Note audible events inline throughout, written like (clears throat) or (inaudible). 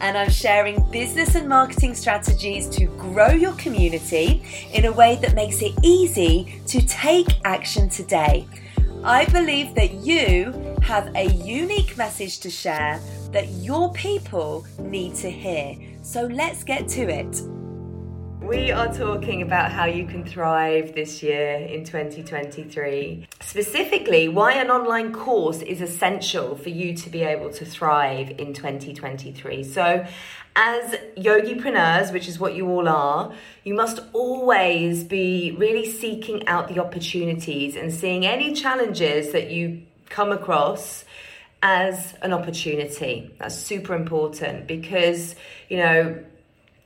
and I'm sharing business and marketing strategies to grow your community in a way that makes it easy to take action today. I believe that you have a unique message to share that your people need to hear. So let's get to it. We are talking about how you can thrive this year in 2023. Specifically, why an online course is essential for you to be able to thrive in 2023. So, as yogipreneurs, which is what you all are, you must always be really seeking out the opportunities and seeing any challenges that you come across as an opportunity. That's super important because, you know,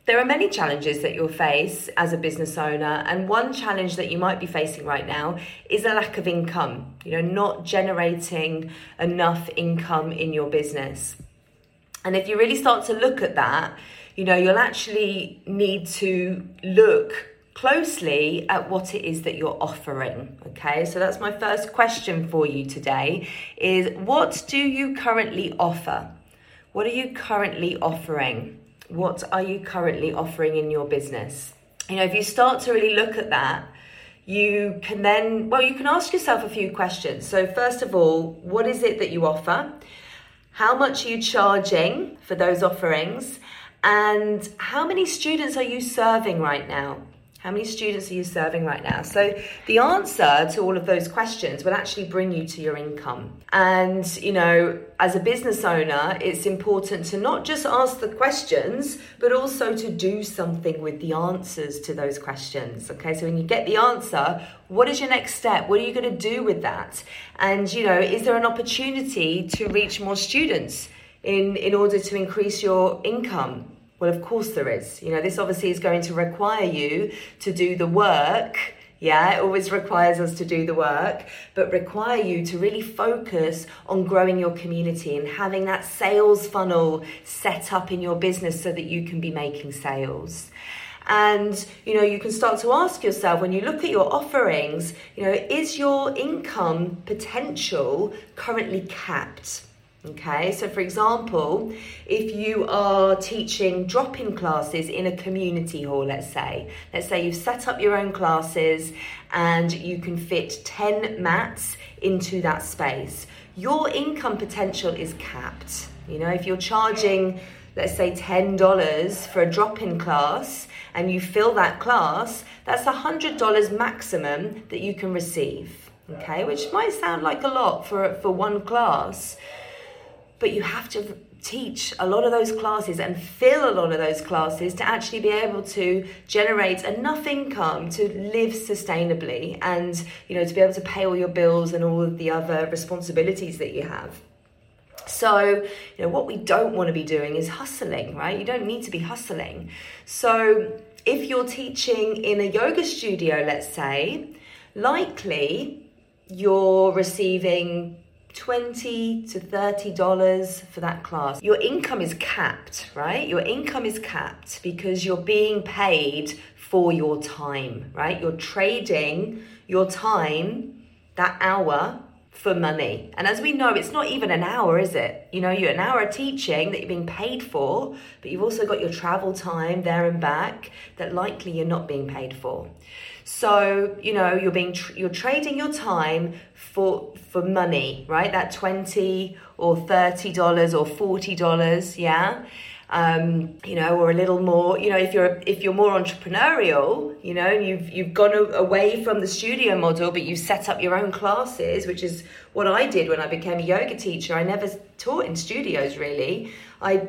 there are many challenges that you'll face as a business owner, and one challenge that you might be facing right now is a lack of income, you know, not generating enough income in your business. And if you really start to look at that, you know, you'll actually need to look closely at what it is that you're offering okay? So that's my first question for you today is what do you currently offer? What are you currently offering what are you currently offering in your business? You know, if you start to really look at that, you can then, well, you can ask yourself a few questions. So, first of all, what is it that you offer? How much are you charging for those offerings? And how many students are you serving right now? How many students are you serving right now? So, the answer to all of those questions will actually bring you to your income. And, you know, as a business owner, it's important to not just ask the questions, but also to do something with the answers to those questions. Okay, so when you get the answer, what is your next step? What are you going to do with that? And, you know, is there an opportunity to reach more students in, in order to increase your income? Well, of course there is. You know, this obviously is going to require you to do the work. Yeah, it always requires us to do the work, but require you to really focus on growing your community and having that sales funnel set up in your business so that you can be making sales. And you know, you can start to ask yourself when you look at your offerings, you know, is your income potential currently capped? Okay, so for example, if you are teaching drop in classes in a community hall, let's say, let's say you've set up your own classes and you can fit 10 mats into that space, your income potential is capped. You know, if you're charging, let's say, $10 for a drop in class and you fill that class, that's $100 maximum that you can receive. Okay, which might sound like a lot for, for one class but you have to teach a lot of those classes and fill a lot of those classes to actually be able to generate enough income to live sustainably and you know to be able to pay all your bills and all of the other responsibilities that you have so, you know, what we don't want to be doing is hustling, right? You don't need to be hustling. So, if you're teaching in a yoga studio, let's say, likely you're receiving 20 to 30 dollars for that class. Your income is capped right? Your income is capped because you're being paid for your time right? You're trading your time that hour for money and as we know it's not even an hour is it you know you're an hour teaching that you're being paid for but you've also got your travel time there and back that likely you're not being paid for so you know you're being tr- you're trading your time for for money, right? That twenty or thirty dollars or forty dollars, yeah. Um, you know, or a little more. You know, if you're if you're more entrepreneurial, you know, you've you've gone away from the studio model, but you set up your own classes, which is what I did when I became a yoga teacher. I never taught in studios really. I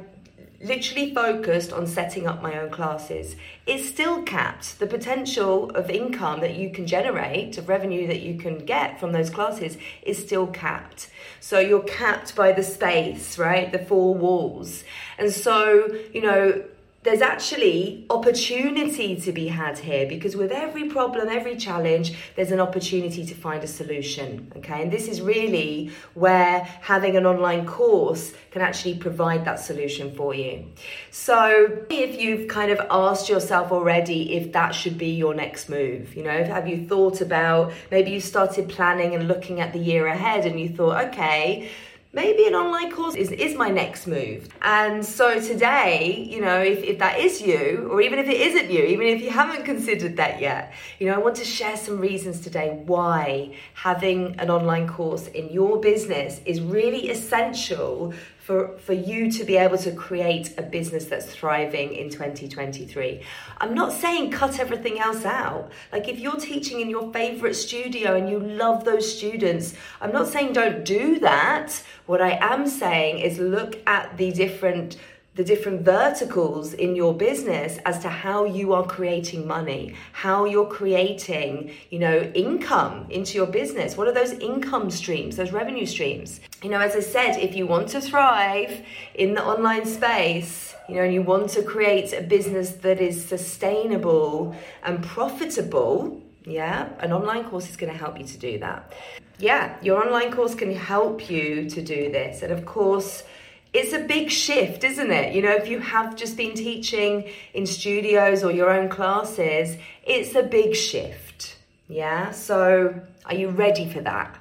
literally focused on setting up my own classes. It's still capped. The potential of income that you can generate, of revenue that you can get from those classes, is still capped. So you're capped by the space, right? The four walls. And so, you know, there's actually opportunity to be had here because with every problem, every challenge, there's an opportunity to find a solution. Okay, and this is really where having an online course can actually provide that solution for you. So, if you've kind of asked yourself already if that should be your next move, you know, have you thought about maybe you started planning and looking at the year ahead and you thought, okay, maybe an online course is, is my next move. And so today, you know, if, if that is you, or even if it isn't you, even if you haven't considered that yet, you know, I want to share some reasons today why having an online course in your business is really essential for, for you to be able to create a business that's thriving in 2023. I'm not saying cut everything else out. Like if you're teaching in your favorite studio and you love those students, I'm not saying don't do that. What I am saying is look at the different the different verticals in your business as to how you are creating money, how you're creating, you know, income into your business. What are those income streams, those revenue streams? You know, as I said, if you want to thrive in the online space, you know, and you want to create a business that is sustainable and profitable, yeah, an online course is going to help you to do that. Yeah, your online course can help you to do this. And of course, it's a big shift, isn't it? You know, if you have just been teaching in studios or your own classes, it's a big shift. Yeah. So, are you ready for that?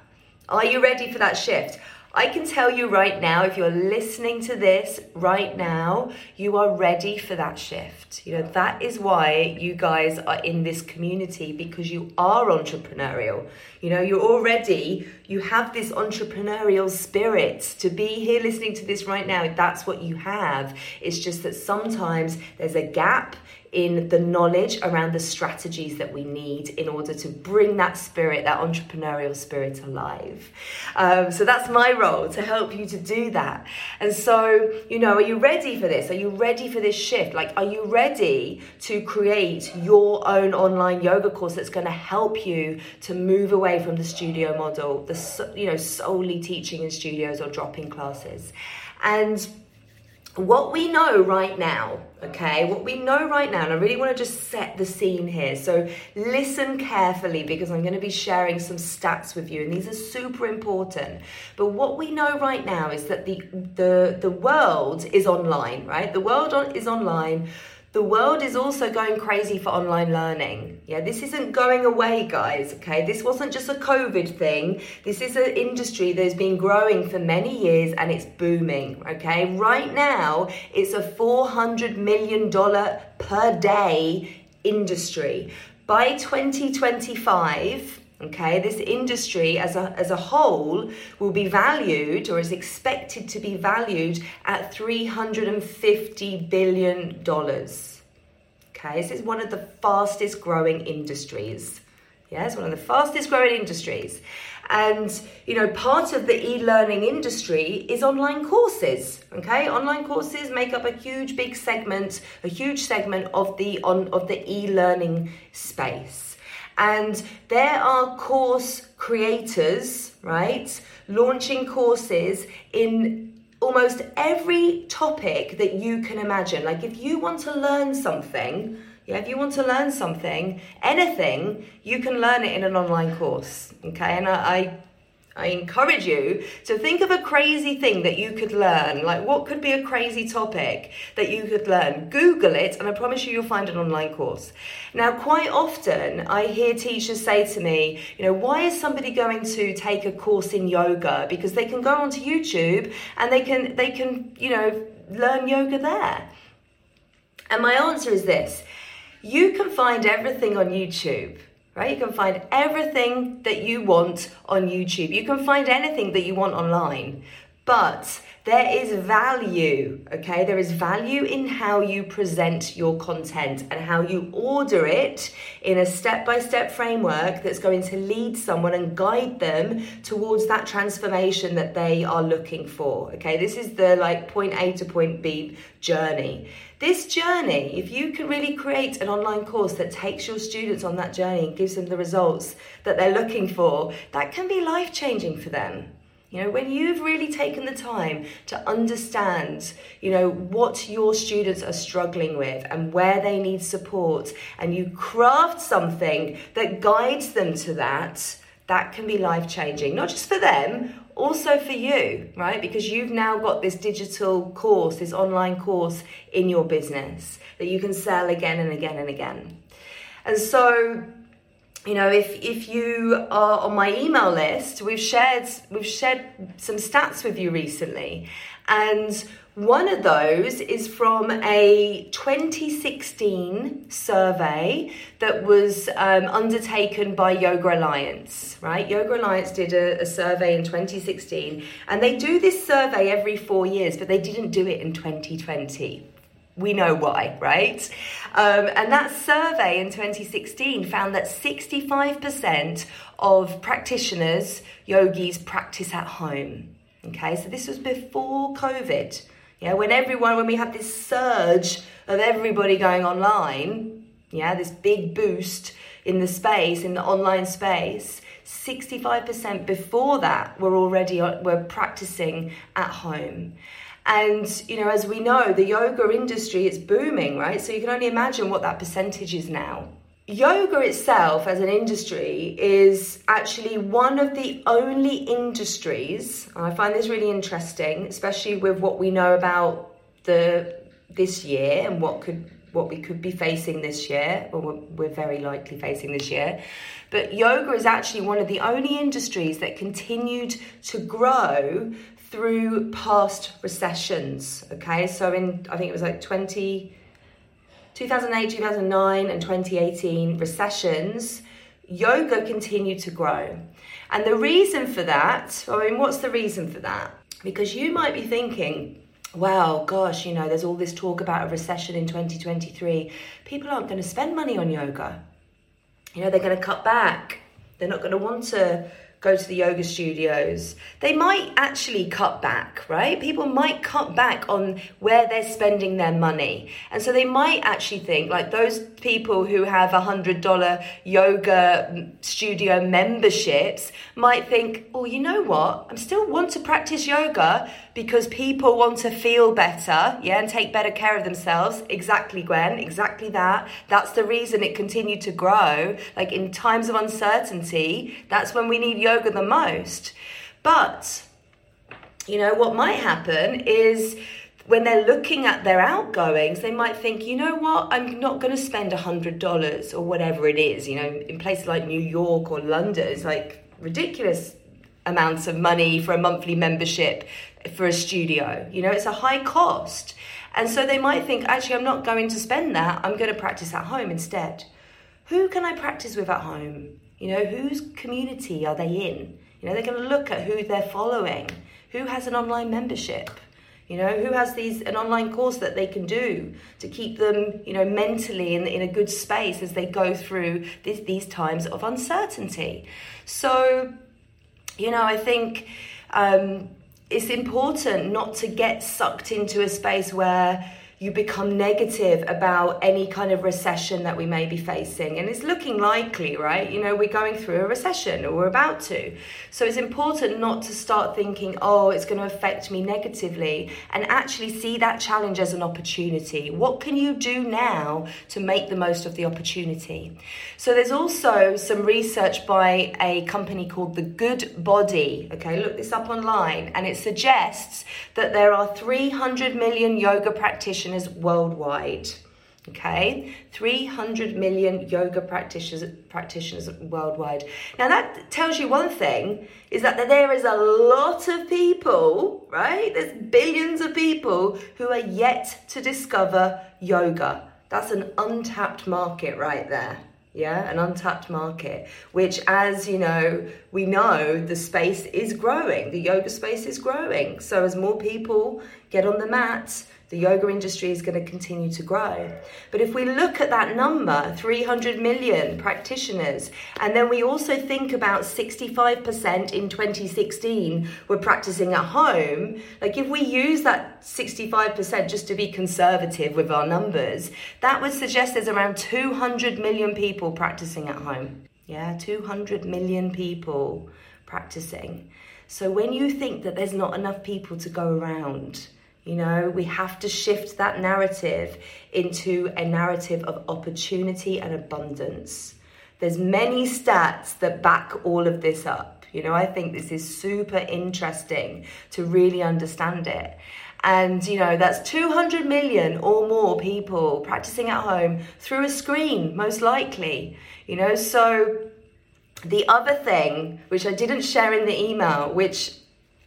Are you ready for that shift? I can tell you right now, if you're listening to this right now, you are ready for that shift. You know, that is why you guys are in this community because you are entrepreneurial. You know, you're already, you have this entrepreneurial spirit to be here listening to this right now. That's what you have. It's just that sometimes there's a gap in the knowledge around the strategies that we need in order to bring that spirit, that entrepreneurial spirit alive. Um, so that's my role to help you to do that. And so, you know, are you ready for this? Are you ready for this shift? Like, are you ready to create your own online yoga course that's going to help you to move away from the studio model, the, you know, solely teaching in studios or dropping classes? And what we know right now, okay, what we know right now, and I really want to just set the scene here. So listen carefully because I'm going to be sharing some stats with you, and these are super important. But what we know right now is that the the the world is online, right? The world on, is online the world is also going crazy for online learning. Yeah, this isn't going away, guys. Okay, this wasn't just a COVID thing. This is an industry that's been growing for many years and it's booming. Okay, right now it's a $400 million per day industry. By 2025, Okay, this industry as a, as a whole will be valued or is expected to be valued at $350 billion. Okay, this is one of the fastest growing industries. Yeah, it's one of the fastest growing industries. And, you know, part of the e learning industry is online courses. Okay, online courses make up a huge, big segment, a huge segment of the, on, of the e learning space. And there are course creators, right, launching courses in almost every topic that you can imagine. Like if you want to learn something, yeah, if you want to learn something, anything, you can learn it in an online course. Okay, and I, I I encourage you to think of a crazy thing that you could learn. Like, what could be a crazy topic that you could learn? Google it, and I promise you, you'll find an online course. Now, quite often, I hear teachers say to me, you know, why is somebody going to take a course in yoga? Because they can go onto YouTube and they can, they can, you know, learn yoga there. And my answer is this you can find everything on YouTube right? You can find everything that you want on YouTube. You can find anything that you want online. But there is value, okay? There is value in how you present your content and how you order it in a step by step framework that's going to lead someone and guide them towards that transformation that they are looking for, okay? This is the like point A to point B journey. This journey, if you can really create an online course that takes your students on that journey and gives them the results that they're looking for, that can be life changing for them. You know, when you've really taken the time to understand, you know, what your students are struggling with and where they need support, and you craft something that guides them to that, that can be life changing, not just for them, also for you, right? Because you've now got this digital course, this online course in your business that you can sell again and again and again. And so, you know, if if you are on my email list, we've shared we've shared some stats with you recently, and one of those is from a 2016 survey that was um, undertaken by Yoga Alliance, right? Yoga Alliance did a, a, survey in 2016, and they do this survey every four years, but they didn't do it in 2020. We know why, right? Um, and that survey in 2016 found that 65% of practitioners, yogis, practice at home. Okay, so this was before COVID. Yeah, when everyone, when we had this surge of everybody going online, yeah, this big boost in the space, in the online space, 65% before that were already uh, were practicing at home. And you know, as we know, the yoga industry is booming, right? So you can only imagine what that percentage is now yoga itself as an industry is actually one of the only industries and i find this really interesting especially with what we know about the this year and what could what we could be facing this year or we're, we're very likely facing this year but yoga is actually one of the only industries that continued to grow through past recessions okay so in i think it was like 20 2008, 2009, and 2018 recessions, yoga continued to grow. And the reason for that, I mean, what's the reason for that? Because you might be thinking, well, gosh, you know, there's all this talk about a recession in 2023. People aren't going to spend money on yoga. You know, they're going to cut back. They're not going to want to go to the yoga studios. They might actually cut back, right? People might cut back on where they're spending their money. And so they might actually think, like those people who have a $100 yoga studio memberships might think, oh, you know what? I still want to practice yoga because people want to feel better, yeah, and take better care of themselves. Exactly, Gwen, exactly that. That's the reason it continued to grow. Like in times of uncertainty, that's when we need yoga the most. But, you know, what might happen is when they're looking at their outgoings, they might think, you know what, I'm not going to spend a $100 or whatever it is. You know, in places like New York or London, it's like ridiculous amounts of money for a monthly membership for a studio. You know, it's a high cost. And so they might think, actually, I'm not going to spend that. I'm going to practice at home instead. Who can I practice with at home? You know, whose community are they in? You know, they're going to look at who they're following. Who has an online membership? You know, who has these an online course that they can do to keep them, you know, mentally in, in a good space as they go through this, these times of uncertainty. So, you know, I think um, it's important not to get sucked into a space where you become negative about any kind of recession that we may be facing. And it's looking likely, right? You know, we're going through a recession or we're about to. So it's important not to start thinking, oh, it's going to affect me negatively and actually see that challenge as an opportunity. What can you do now to make the most of the opportunity? So there's also some research by a company called The Good Body. Okay, look this up online and it suggests that there are 300 million yoga practitioners practitioners worldwide. Okay, 300 million yoga practitioners practitioners worldwide. Now that tells you one thing is that there is a lot of people, right? There's billions of people who are yet to discover yoga. That's an untapped market right there. Yeah, an untapped market, which, as you know, we know the space is growing, the yoga space is growing. So, as more people get on the mat, the yoga industry is going to continue to grow. But if we look at that number, 300 million practitioners, and then we also think about 65% in 2016 were practicing at home, like if we use that 65% just to be conservative with our numbers, that would suggest there's around 200 million people practicing at home. Yeah, 200 million people practicing. So when you think that there's not enough people to go around, you know, we have to shift that narrative into a narrative of opportunity and abundance. There's many stats that back all of this up. You know, I think this is super interesting to really understand it. And, you know, that's 200 million or more people practicing at home through a screen, most likely. You know, so the other thing, which I didn't share in the email, which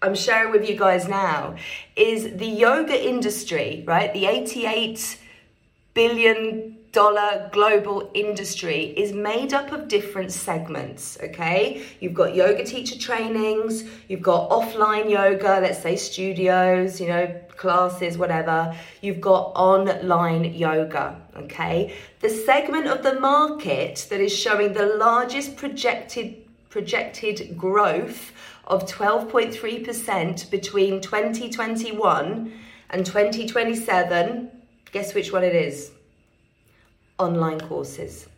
I'm sharing with you guys now, is the yoga industry, right? The 88 billion dollar global industry is made up of different segments, okay? You've got yoga teacher trainings, you've got offline yoga, let's say studios, you know, classes, whatever. You've got online yoga, okay? The segment of the market that is showing the largest projected projected growth of 12.3% between 2021 and 2027, guess which one it is? online courses.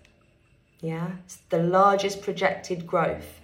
Yeah, it's the largest projected growth.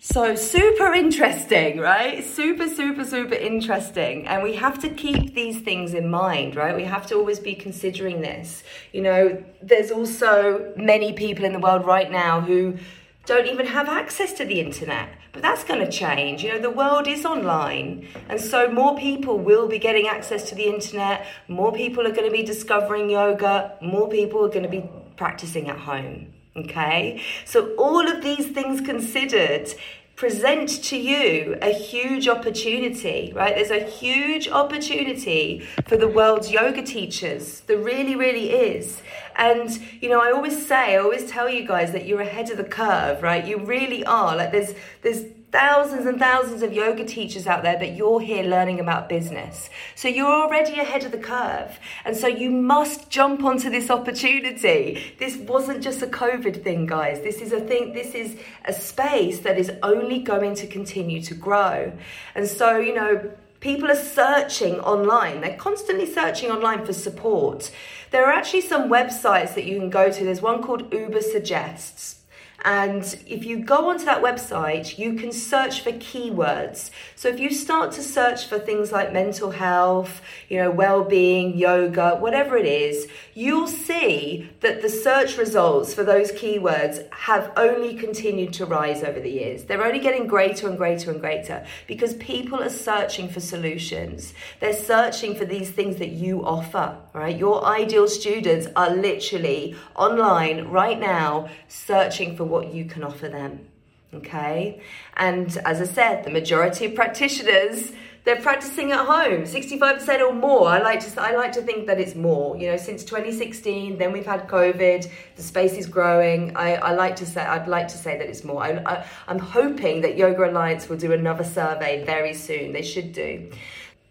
So, super interesting, right? Super, super, super interesting. And we have to keep these things in mind, right? We have to always be considering this. You know, there's also many people in the world right now who don't even have access to the internet. But that's going to change. You know, the world is online. And so more people will be getting access to the internet. More people are going to be discovering yoga. More people are going to be practicing at home. Okay? So, all of these things considered, present to you a huge opportunity, right? There's a huge opportunity for the world's yoga teachers. There really, really is. And, you know, I always say, I always tell you guys that you're ahead of the curve, right? You really are. Like there's, there's, thousands and thousands of yoga teachers out there, but you're here learning about business. So you're already ahead of the curve. And so you must jump onto this opportunity. This wasn't just a COVID thing, guys. This is a thing, this is a space that is only going to continue to grow. And so, you know, people are searching online. They're constantly searching online for support. There are actually some websites that you can go to. There's one called Uber Suggests. And if you go onto that website, you can search for keywords. So if you start to search for things like mental health, you know, well-being, yoga, whatever it is, you'll see that the search results for those keywords have only continued to rise over the years. They're only getting greater and greater and greater because people are searching for solutions. They're searching for these things that you offer, right? Your ideal students are literally online right now searching for what you can offer them. Okay. And as I said, the majority of practitioners, they're practicing at home, 65% or more. I like to I like to think that it's more. You know, since 2016, then we've had COVID, the space is growing. I, I like to say I'd like to say that it's more. I, I, I'm hoping that Yoga Alliance will do another survey very soon. They should do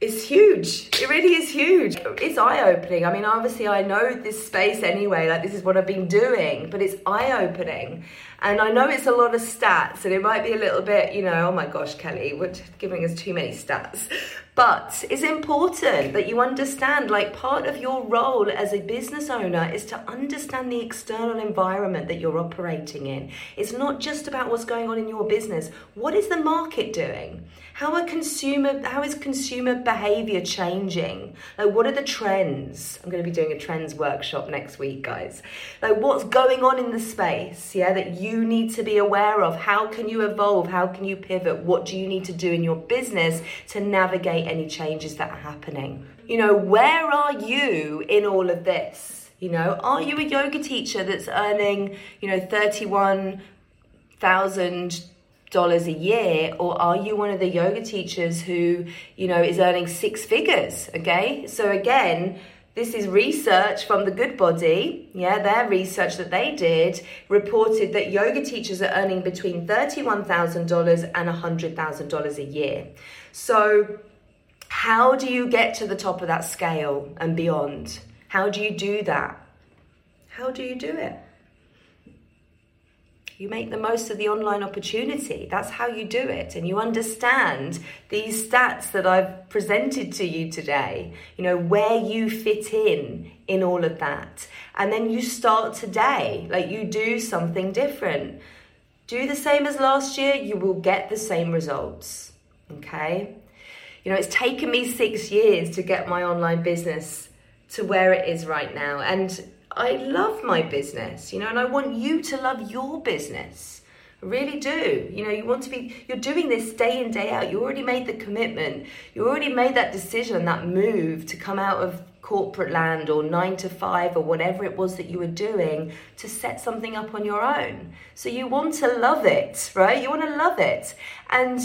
it's huge. It really is huge. It's eye opening. I mean, obviously, I know this space anyway, like, this is what I've been doing, but it's eye opening. And I know it's a lot of stats, and it might be a little bit, you know, oh my gosh, Kelly, we're giving us too many stats. But it's important that you understand, like, part of your role as a business owner is to understand the external environment that you're operating in. It's not just about what's going on in your business. What is the market doing? How are consumer how is consumer behavior changing? Like what are the trends? I'm going to be doing a trends workshop next week, guys. Like what's going on in the space, yeah, that you need to be aware of. How can you evolve? How can you pivot? What do you need to do in your business to navigate any changes that are happening? You know, where are you in all of this? You know, are you a yoga teacher that's earning, you know, 31,000 dollars a year or are you one of the yoga teachers who you know is earning six figures okay so again this is research from the good body Yeah, their research that they did reported that yoga teachers are earning between $31,000 and $100,000 a year. So, how do you get to the top of that scale and beyond? How do you do that? How do you do it? You make the most of the online opportunity. That's how you do it. And you understand these stats that I've presented to you today, you know, where you fit in in all of that. And then you start today, like you do something different. Do the same as last year, you will get the same results. Okay? You know, it's taken me six years to get my online business to where it is right now. And I love my business, you know, and I want you to love your business. I really do. You know, you want to be, you're doing this day in, day out. You already made the commitment. You already made that decision, that move to come out of corporate land or nine to five or whatever it was that you were doing to set something up on your own. So you want to love it, right? You want to love it. And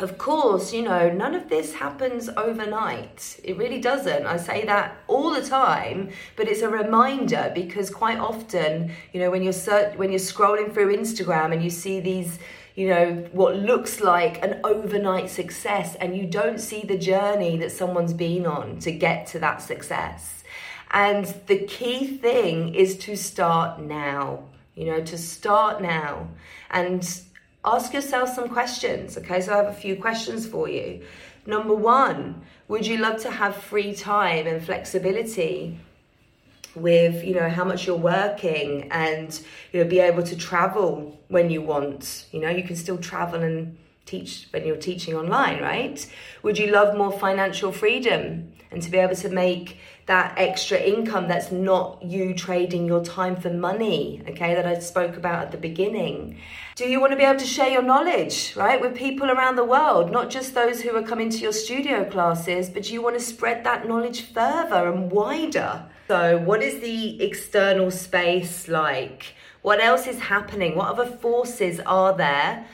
of course, you know, none of this happens overnight. It really doesn't. I say that all the time, but it's a reminder because quite often, you know, when you're search- when you're scrolling through Instagram and you see these, you know, what looks like an overnight success and you don't see the journey that someone's been on to get to that success. And the key thing is to start now. You know, to start now. And ask yourself some questions. Okay, so I have a few questions for you. Number one, would you love to have free time and flexibility with you know how much you're working and you know be able to travel when you want you know you can still travel and teach when you're teaching online right would you love more financial freedom and to be able to make that extra income that's not you trading your time for money, okay, that I spoke about at the beginning. Do you want to be able to share your knowledge, right, with people around the world, not just those who are coming to your studio classes, but you want to spread that knowledge further and wider? So, what is the external space like? What else is happening? What other forces are there?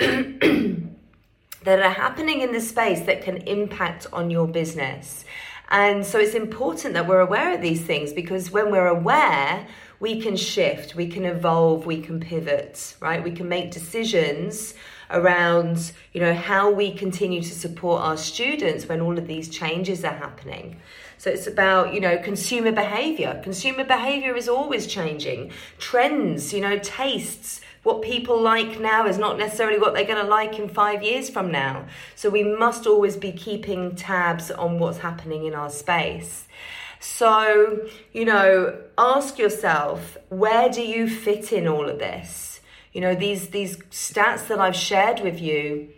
(clears throat) that are happening in the space that can impact on your business. And so it's important that we're aware of these things because when we're aware, we can shift, we can evolve, we can pivot, right? We can make decisions around, you know, how we continue to support our students when all of these changes are happening. So it's about, you know, consumer behavior. Consumer behavior is always changing. Trends, you know, tastes, what people like now is not necessarily what they're going to like in five years from now. So we must always be keeping tabs on what's happening in our space. So, you know, ask yourself, where do you fit in all of this? You know, these these stats that I've shared with you,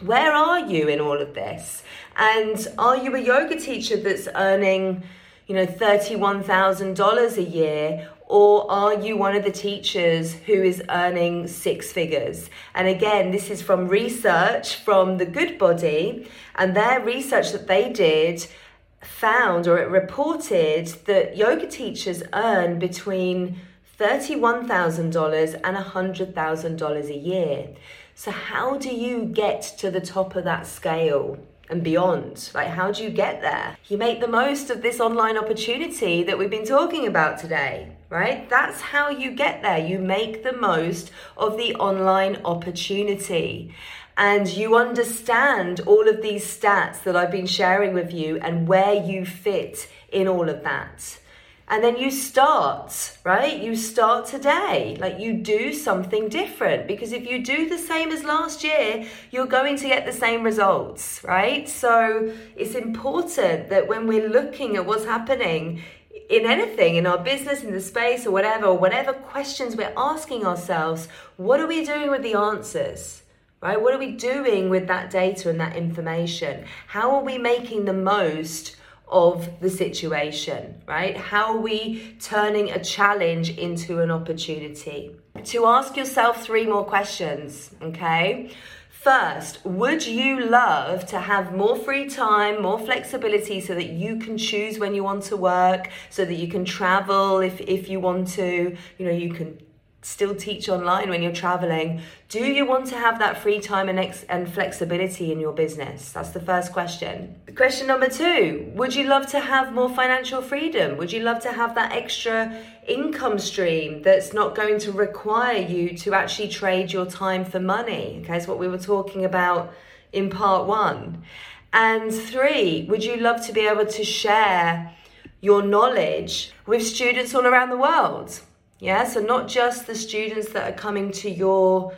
where are you in all of this? And are you a yoga teacher that's earning, you know, $31,000 a year or are you one of the teachers who is earning six figures? And again, this is from research from the Good Body, and their research that they did found or it reported that yoga teachers earn between $31,000 and $100,000 a year. So, how do you get to the top of that scale? and beyond. Like, how do you get there? You make the most of this online opportunity that we've been talking about today, right? That's how you get there. You make the most of the online opportunity. And you understand all of these stats that I've been sharing with you and where you fit in all of that. And then you start, right? You start today. Like you do something different because if you do the same as last year, you're going to get the same results, right? So it's important that when we're looking at what's happening in anything, in our business, in the space, or whatever, whatever questions we're asking ourselves, what are we doing with the answers? Right? What are we doing with that data and that information? How are we making the most of the situation, right? How are we turning a challenge into an opportunity? To ask yourself three more questions, okay? First, would you love to have more free time, more flexibility so that you can choose when you want to work, so that you can travel if, if you want to, you know, you can still teach online when you're traveling do you want to have that free time and, ex- and flexibility in your business? That's the first question. Question number two would you love to have more financial freedom? Would you love to have that extra income stream that's not going to require you to actually trade your time for money? Okay it's what we were talking about in part one. And three would you love to be able to share your knowledge with students all around the world yeah, so not just the students that are coming to your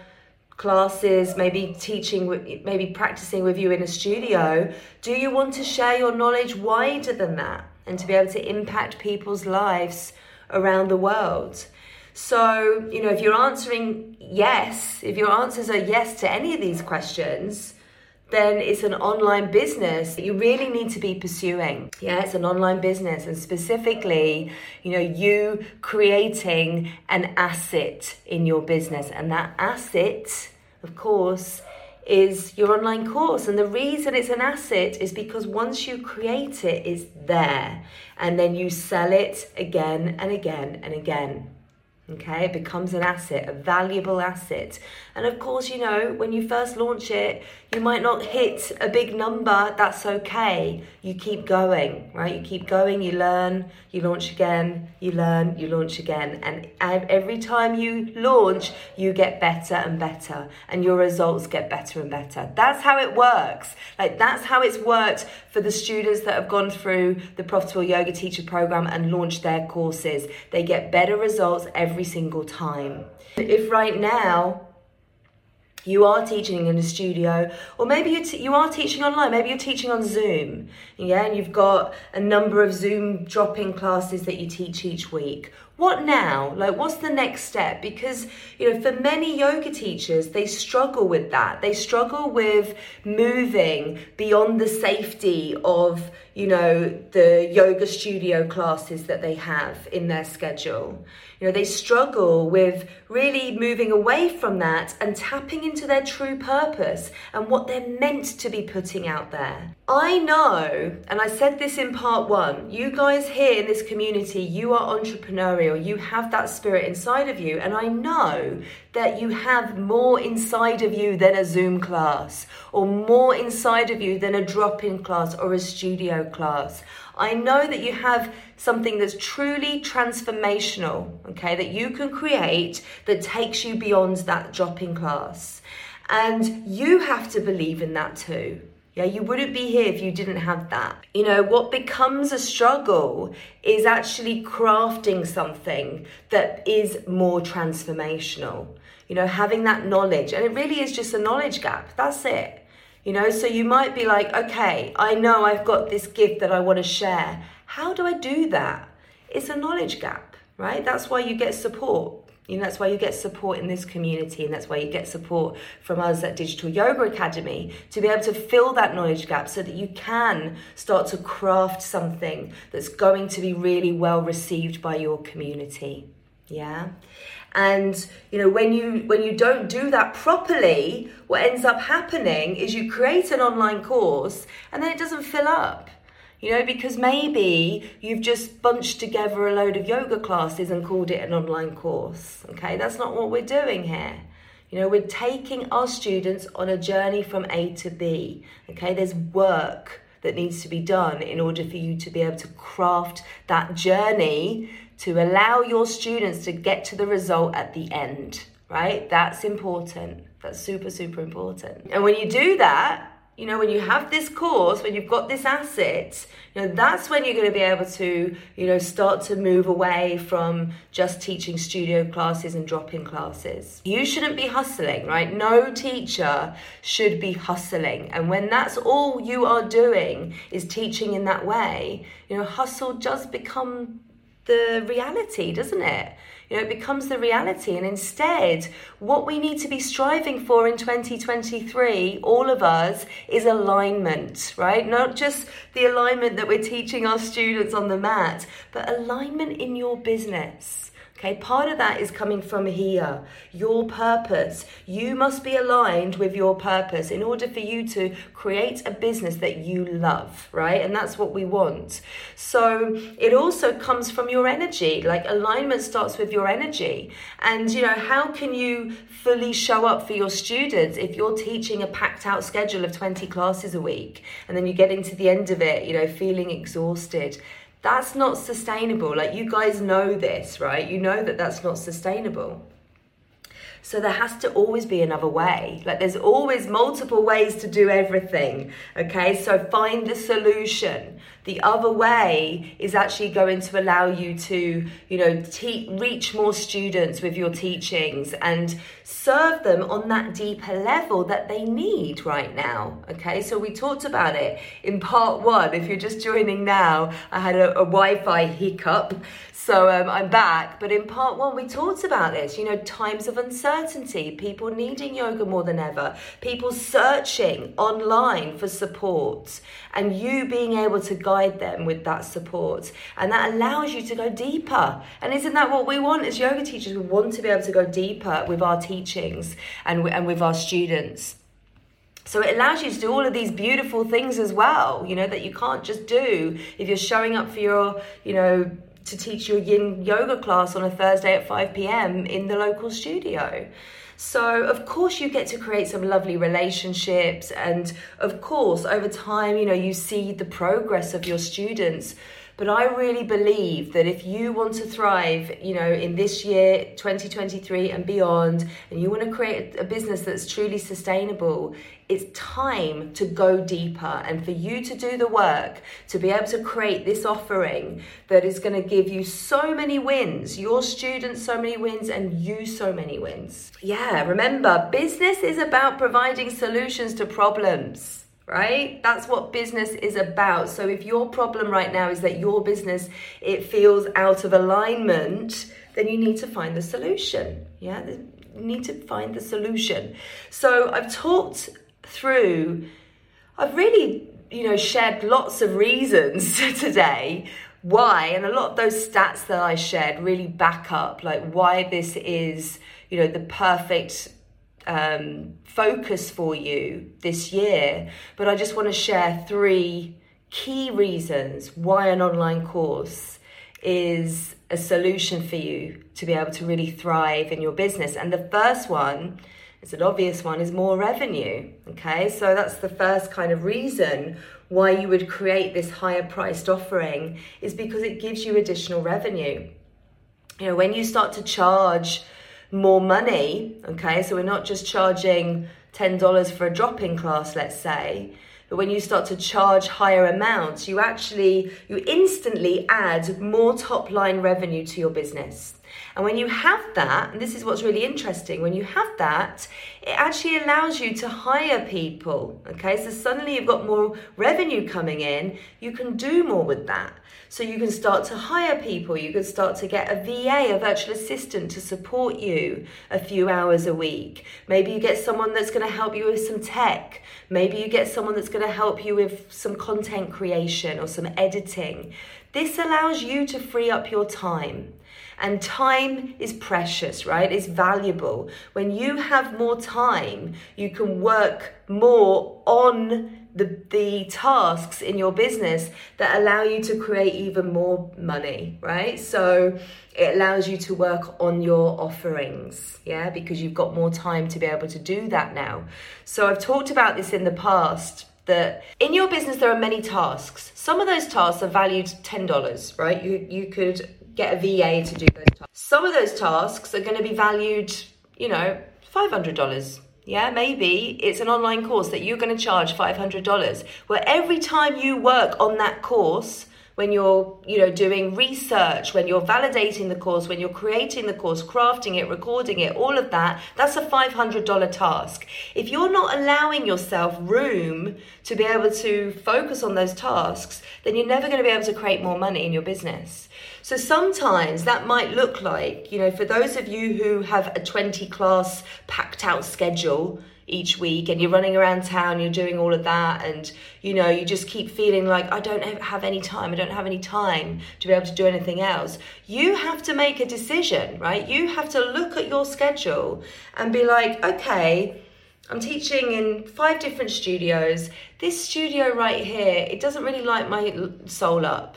classes, maybe teaching, maybe practicing with you in a studio. Do you want to share your knowledge wider than that and to be able to impact people's lives around the world? So, you know, if you're answering yes, if your answers are yes to any of these questions, then it's an online business that you really need to be pursuing. Yeah, it's an online business, and specifically, you know, you creating an asset in your business, and that asset, of course, is your online course. And the reason it's an asset is because once you create it, it's there, and then you sell it again and again and again. Okay, it becomes an asset, a valuable asset. And of course, you know, when you first launch it, you might not hit a big number, that's okay. You keep going, right? You keep going, you learn, you launch again, you learn, you launch again. And every time you launch, you get better and better, and your results get better and better. That's how it works. Like, that's how it's worked for the students that have gone through the Profitable Yoga Teacher Program and launched their courses. They get better results every single time. If right now, you are teaching in a studio or maybe you, t- you are teaching online maybe you're teaching on zoom yeah and you've got a number of zoom drop-in classes that you teach each week what now? Like what's the next step? Because you know for many yoga teachers they struggle with that. They struggle with moving beyond the safety of you know the yoga studio classes that they have in their schedule. You know, they struggle with really moving away from that and tapping into their true purpose and what they're meant to be putting out there. I know, and I said this in part one, you guys here in this community, you are entrepreneurial, you have that spirit inside of you, and I know that you have more inside of you than a Zoom class, or more inside of you than a drop in class or a studio class. I know that you have something that's truly transformational, okay, that you can create that takes you beyond that drop in class. And you have to believe in that too. Yeah, you wouldn't be here if you didn't have that. You know, what becomes a struggle is actually crafting something that is more transformational. You know, having that knowledge. And it really is just a knowledge gap. That's it. You know, so you might be like, okay, I know I've got this gift that I want to share. How do I do that? It's a knowledge gap, right? That's why you get support. Know, that's why you get support in this community, and that's why you get support from us at Digital Yoga Academy to be able to fill that knowledge gap so that you can start to craft something that's going to be really well received by your community. Yeah and you know when you when you don't do that properly what ends up happening is you create an online course and then it doesn't fill up you know because maybe you've just bunched together a load of yoga classes and called it an online course okay that's not what we're doing here you know we're taking our students on a journey from a to b okay there's work that needs to be done in order for you to be able to craft that journey to allow your students to get to the result at the end, right? That's important. That's super, super important. And when you do that, you know, when you have this course, when you've got this asset, you know, that's when you're going to be able to, you know, start to move away from just teaching studio classes and drop in classes. You shouldn't be hustling, right? No teacher should be hustling. And when that's all you are doing is teaching in that way, you know, hustle does become the reality, doesn't it? You know, it becomes the reality. And instead, what we need to be striving for in 2023, all of us, is alignment, right? Not just the alignment that we're teaching our students on the mat, but alignment in your business. Okay, part of that is coming from here, your purpose. You must be aligned with your purpose in order for you to create a business that you love, right? And that's what we want. So it also comes from your energy. Like alignment starts with your energy. And, you know, how can you fully show up for your students if you're teaching a packed out schedule of 20 classes a week and then you get into the end of it, you know, feeling exhausted? That's not sustainable. Like, you guys know this, right? You know that that's not sustainable. So there has to always be another way. Like there's always multiple ways to do everything. Okay, so find the solution. The other way is actually going to allow you to, you know, te- reach more students with your teachings and serve them on that deeper level that they need right now. Okay, so we talked about it in part one. If you're just joining now, I had a, a Wi Fi hiccup. So um, I'm back. But in part one, we talked about this. You know, times of uncertainty, people needing yoga more than ever, people searching online for support, and you being able to guide them with that support. And that allows you to go deeper. And isn't that what we want as yoga teachers? We want to be able to go deeper with our teachings and, and with our students. So it allows you to do all of these beautiful things as well, you know, that you can't just do if you're showing up for your, you know, to teach your yin yoga class on a Thursday at 5 p.m. in the local studio. So, of course, you get to create some lovely relationships, and of course, over time, you know, you see the progress of your students. But I really believe that if you want to thrive, you know, in this year, 2023 and beyond, and you want to create a business that's truly sustainable, it's time to go deeper and for you to do the work to be able to create this offering that is going to give you so many wins, your students so many wins, and you so many wins. Yeah, remember, business is about providing solutions to problems right? That's what business is about. So if your problem right now is that your business it feels out of alignment then you need to find the solution. Yeah you need to find the solution. So i've talked through i've really you know shared lots of reasons (laughs) today why and a lot of those stats that i shared really back up like why this is you know the perfect um, focus for you this year, but I just want to share three key reasons why an online course is a solution for you to be able to really thrive in your business. And the first one, it's an obvious one, is more revenue. Okay, so that's the first kind of reason why you would create this higher priced offering is because it gives you additional revenue. You know, when you start to charge more money, okay, so we're not just charging $10 for a drop in class, let's say, but when you start to charge higher amounts, you actually, you instantly add more top line revenue to your business. And when you have that, and this is what's really interesting, when you have that, it actually allows you to hire people. Okay, so suddenly you've got more revenue coming in, you can do more with that. So you can start to hire people, you can start to get a VA, a virtual assistant, to support you a few hours a week. Maybe you get someone that's going to help you with some tech. Maybe you get someone that's going to help you with some content creation or some editing. This allows you to free up your time. And time is precious, right? It's valuable. When you have more time, you can work more on the, the tasks in your business that allow you to create even more money, right? So it allows you to work on your offerings, yeah, because you've got more time to be able to do that now. So I've talked about this in the past that in your business there are many tasks. Some of those tasks are valued $10, right? You you could get a VA to do those tasks. Some of those tasks are going to be valued, you know, $500. Yeah, maybe. It's an online course that you're going to charge $500, where every time you work on that course, when you're you know doing research when you're validating the course when you're creating the course crafting it recording it all of that that's a $500 task. If you're not allowing yourself room to be able to focus on those tasks then you're never going to be able to create more money in your business. So sometimes that might look like you know for those of you who have a 20 class packed out schedule each week and you're running around town you're doing all of that and you know you just keep feeling like I don't have any time I don't have any time to be able to do anything else. You have to make a decision right? You have to look at your schedule and be like okay I'm teaching in five different studios. This studio right here it doesn't really light my soul up.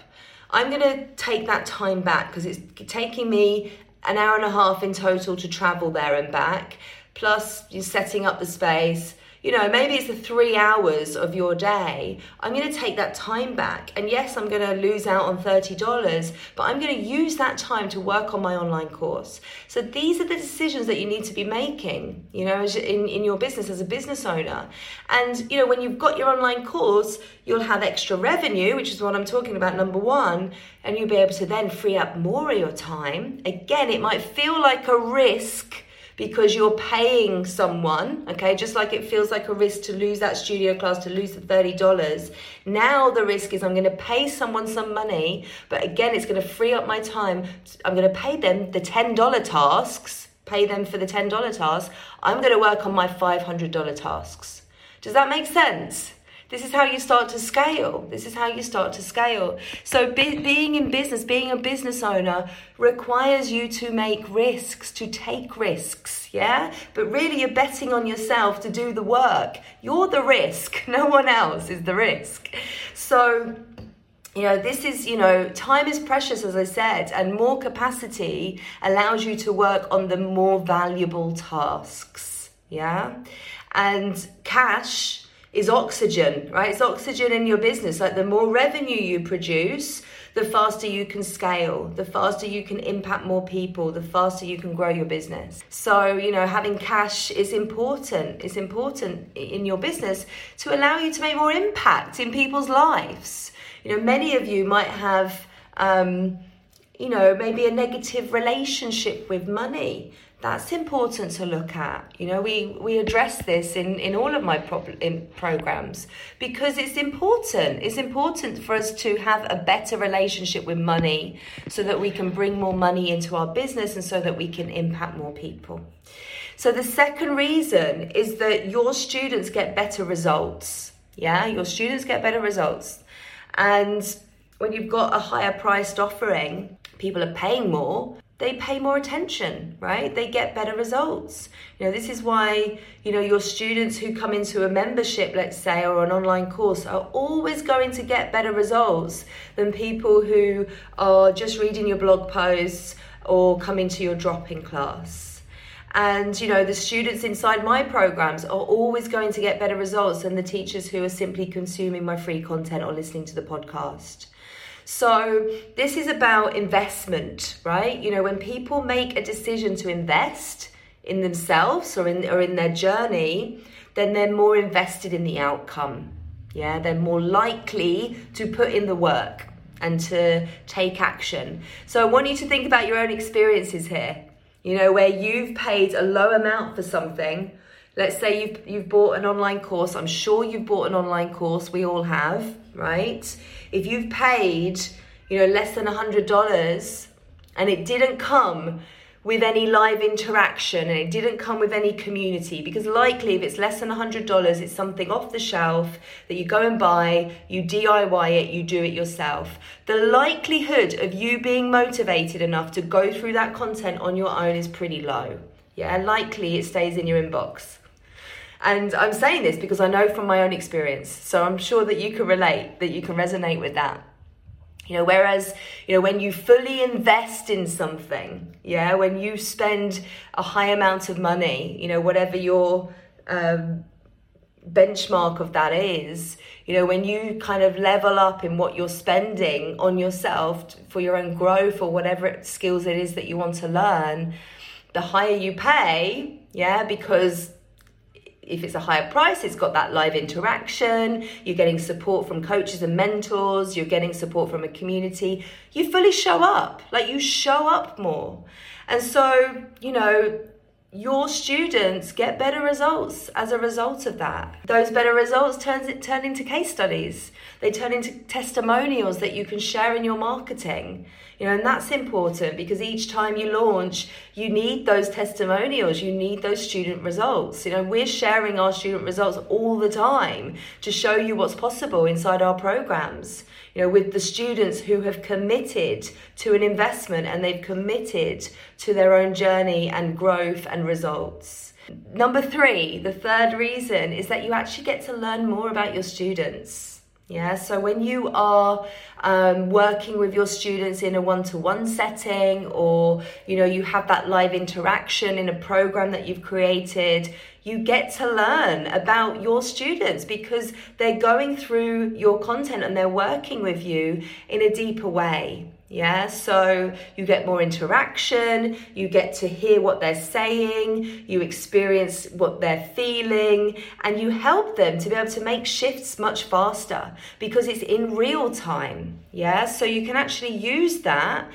I'm going to take that time back because it's taking me an hour and a half in total to travel there and back plus you're setting up the space you know, maybe it's the three hours of your day. I'm going to take that time back. And yes, I'm going to lose out on $30, but I'm going to use that time to work on my online course. So these are the decisions that you need to be making, you know, in, in your business as a business owner. And, you know, when you've got your online course, you'll have extra revenue, which is what I'm talking about, number one, and you'll be able to then free up more of your time. Again, it might feel like a risk because you're paying someone, okay, just like it feels like a risk to lose that studio class, to lose the $30. Now the risk is I'm going to pay someone some money, but again, it's going to free up my time. I'm going to pay them the $10 tasks, pay them for the $10 tasks. I'm going to work on my $500 tasks. Does that make sense? This is how you start to scale. This is how you start to scale. So, be, being in business, being a business owner, requires you to make risks, to take risks, yeah? But really, you're betting on yourself to do the work. You're the risk, (laughs) no one else is the risk. So, you know, this is, you know, time is precious, as I said, and more capacity allows you to work on the more valuable tasks, yeah? And cash is oxygen, right? It's oxygen in your business. Like the more revenue you produce, the faster you can scale, the faster you can impact more people, the faster you can grow your business. So, you know, having cash is important. It's important in your business to allow you to make more impact in people's lives. You know, many of you might have, um, you know, maybe a negative relationship with money that's important to look at. You know, we, we address this in, in all of my in programs because it's important. It's important for us to have a better relationship with money so that we can bring more money into our business and so that we can impact more people. So, the second reason is that your students get better results. Yeah, your students get better results. And when you've got a higher priced offering, people are paying more they pay more attention, right? They get better results. You know, this is why, you know, your students who come into a membership, let's say, or an online course are always going to get better results than people who are just reading your blog posts or coming to your drop-in class. And you know, the students inside my programs are always going to get better results than the teachers who are simply consuming my free content or listening to the podcast. So, this is about investment, right? You know, when people make a decision to invest in themselves or in, or in their journey, then they're more invested in the outcome. Yeah, they're more likely to put in the work and to take action. So, I want you to think about your own experiences here. You know, where you've paid a low amount for something let's say you've you've bought an online course i'm sure you've bought an online course we all have right if you've paid you know less than a hundred dollars and it didn't come with any live interaction and it didn't come with any community because likely if it's less than $100 it's something off the shelf that you go and buy you DIY it you do it yourself. The likelihood of you being motivated enough to go through that content on your own is pretty low. Yeah likely it stays in your inbox and I'm saying this because I know from my own experience. So I'm sure that you can relate, that you can resonate with that. You know, whereas, you know, when you fully invest in something, yeah, when you spend a high amount of money, you know, whatever your um, benchmark of that is, you know, when you kind of level up in what you're spending on yourself for your own growth or whatever skills it is that you want to learn, the higher you pay, yeah, because if it's a higher price, it's got that live interaction. You're getting support from coaches and mentors. You're getting support from a community. You fully show up, like you show up more. And so, you know, your students get better results as a result of that. Those better results turn, it turn into case studies. They turn into testimonials that you can share in your marketing. You know, and that's important because each time you launch, you need those testimonials, you need those student results. You know, we're sharing our student results all the time to show you what's possible inside our programs. You know, with the students who have committed to an investment and they've committed to their own journey and growth and results. Number three, the third reason is that you actually get to learn more about your students. Yeah, so when you are um, working with your students in a one-to-one setting, or you know you have that live interaction in a program that you've created, you get to learn about your students because they're going through your content and they're working with you in a deeper way. Yeah, so you get more interaction, you get to hear what they're saying, you experience what they're feeling, and you help them to be able to make shifts much faster because it's in real time. Yeah, so you can actually use that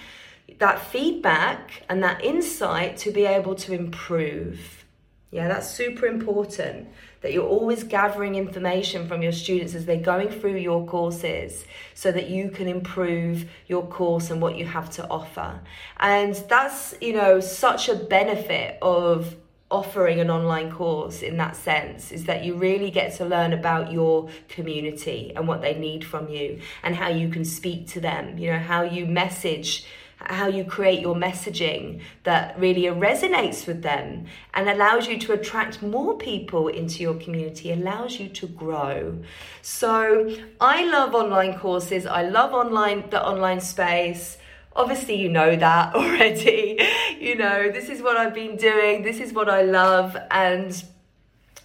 that feedback and that insight to be able to improve. Yeah, that's super important that you're always gathering information from your students as they're going through your courses so that you can improve your course and what you have to offer. And that's, you know, such a benefit of offering an online course in that sense is that you really get to learn about your community and what they need from you and how you can speak to them, you know, how you message how you create your messaging that really resonates with them and allows you to attract more people into your community, allows you to grow. So I love online courses. I love online the online space. Obviously, you know that (laughs) already. you know, this is what I've been doing, this is what I love, and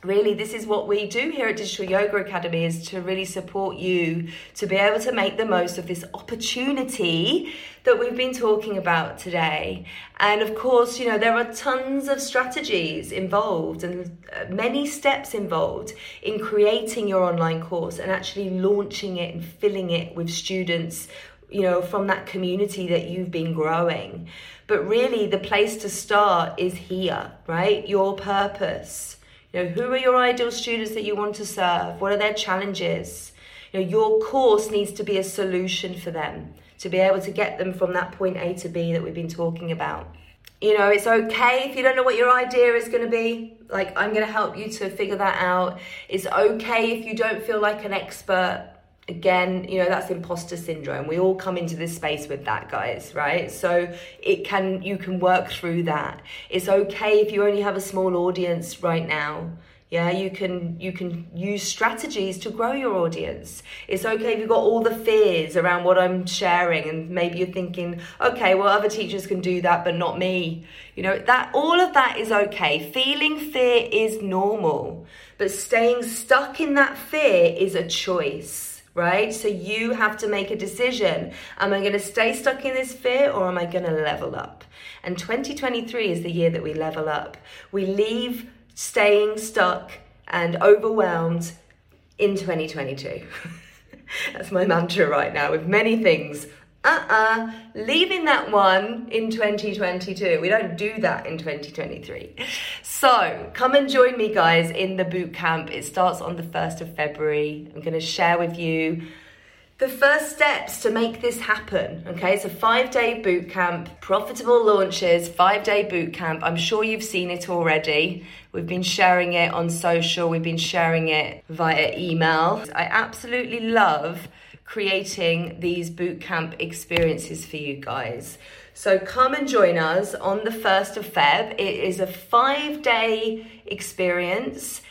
really this is what we do here at digital yoga academy is to really support you to be able to make the most of this opportunity that we've been talking about today. And of course you know there are tons of strategies involved and uh, many steps involved in creating your online course and actually launching it and filling it with students you know from that community that you've been growing. But really the place to start is here right? Your purpose know, who are your ideal students that you want to serve? What are their challenges? You know, your course needs to be a solution for them to be able to get them from that point A to B that we've been talking about. You know, it's okay if you don't know what your idea is going to be. Like, I'm going to help you to figure that out. It's okay if you don't feel like an expert again you know that's imposter syndrome. We all come into this space with that guys right? So it can you can work through that. It's okay if you only have a small audience right now. Yeah you can you can use strategies to grow your audience. It's okay if you've got all the fears around what i'm sharing and maybe you're thinking okay well other teachers can do that but not me. You know that all of that is okay. Feeling fear is normal but staying stuck in that fear is a choice right? So you have to make a decision. Am I going to stay stuck in this fear or am I going to level up? And 2023 is the year that we level up. We leave staying stuck and overwhelmed in 2022. (laughs) That's my mantra right now with many things uh-uh, leaving that one in 2022. We don't do that in 2023. So come and join me, guys, in the boot camp. It starts on the 1st of February. I'm going to share with you the first steps to make this happen. Okay, it's a five day boot camp, profitable launches, five day boot camp. I'm sure you've seen it already. We've been sharing it on social, we've been sharing it via email. I absolutely love creating these bootcamp experiences for you guys. So come and join us on the 1st of Feb. It is a five day experience,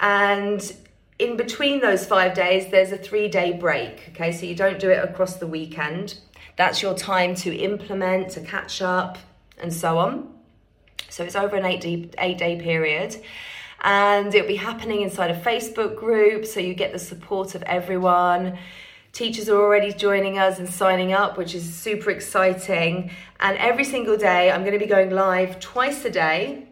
and in between those five days, there's a three day break. Okay, so you don't do it across the weekend. That's your time to implement, to catch up, and so on. So it's over an eight day, eight day period and it'll be happening inside a Facebook group so you get the support of everyone. Teachers are already joining us and signing up, which is super exciting. And every single day, I'm going to be going live twice a day,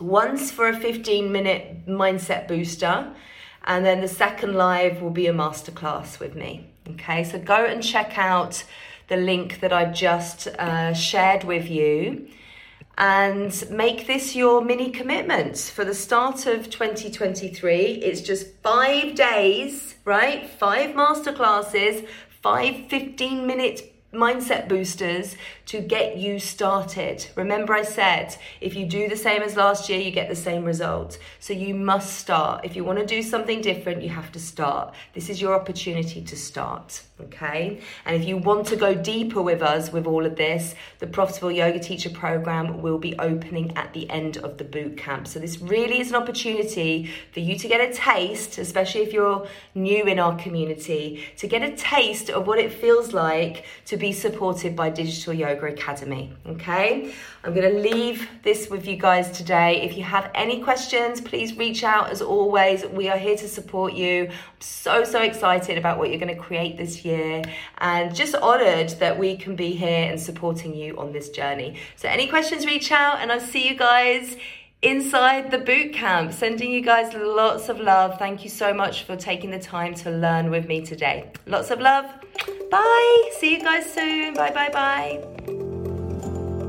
once for a 15 minute mindset booster, and then the second live will be a masterclass with me. Okay, so go and check out the link that I've just uh, shared with you and make this your mini commitment for the start of 2023. It's just five days, right? Five masterclasses, five 15 minute mindset boosters to get you started. Remember, I said if you do the same as last year, you get the same result. So you must start. If you want to do something different, you have to start. This is your opportunity to start. Okay. And if you want to go deeper with us with all of this, the Profitable Yoga Teacher Program will be opening at the end of the boot camp. So this really is an opportunity for you to get a taste, especially if you're new in our community, to get a taste of what it feels like to be supported by Digital Yoga Academy. Okay, I'm going to leave this with you guys today. If you have any questions, please reach out as always. We are here to support you. I'm so, so excited about what you're going to create this year and just honored that we can be here and supporting you on this journey. So, any questions, reach out, and I'll see you guys inside the boot camp. Sending you guys lots of love. Thank you so much for taking the time to learn with me today. Lots of love. Bye. See you guys soon. Bye, bye, bye.